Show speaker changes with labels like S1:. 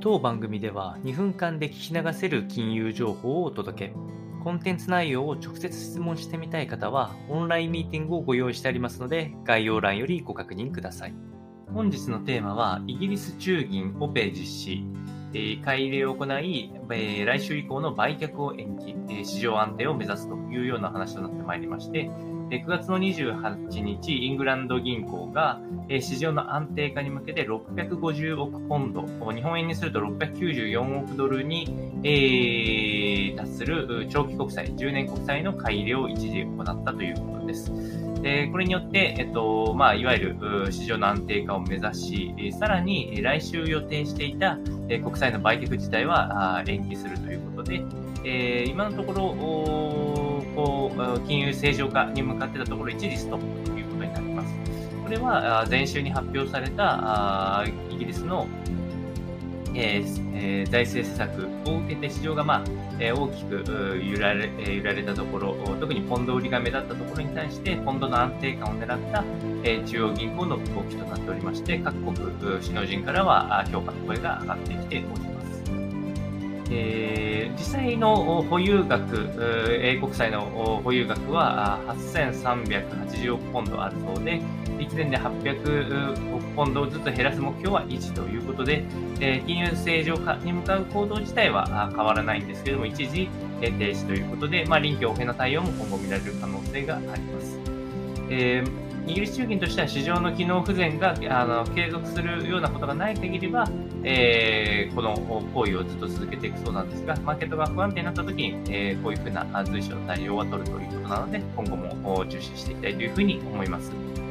S1: 当番組では2分間で聞き流せる金融情報をお届け。コンテンツ内容を直接質問してみたい方は、オンラインミーティングをご用意してありますので、概要欄よりご確認ください。本日のテーマは、イギリス中銀オペ実施、えー、買い入れを行い、え、来週以降の売却を延期、え、市場安定を目指すというような話となってまいりまして、9月の28日、イングランド銀行が、市場の安定化に向けて650億ポンド、日本円にすると694億ドルに、達する長期国債、10年国債の買い入れを一時行ったということです。でこれによって、えっとまあ、いわゆる市場の安定化を目指し、さらに来週予定していた国債の売却自体は延期するということで、今のところ、こう金融正常化に向かってたところ、一時ストップということになります。これは前週に発表されたイギリスの、え、財政施策を受けて市場が、まあえ、大きく揺られ揺られたところ、特にポンド売りが目立ったところに対して、ポンドの安定感を狙った、え、中央銀行の動きとなっておりまして、各国首脳陣からは評価の声が上がってきております。えー、実際の保有額、英国債の保有額は8380億ポンドあるそうで、1年で800億ポンドずつ減らす目標は維持ということで、金融正常化に向かう行動自体は変わらないんですけれども、一時停止ということで、まあ、臨機応変な対応も今後見られる可能性があります。えーイギリス中銀としては市場の機能不全があの継続するようなことがない限りは、えー、この行為をずっと続けていくそうなんですが、マーケットが不安定になった時に、えー、こういうふうな随所の対応は取るということなので、今後も注視していきたいというふうに思います。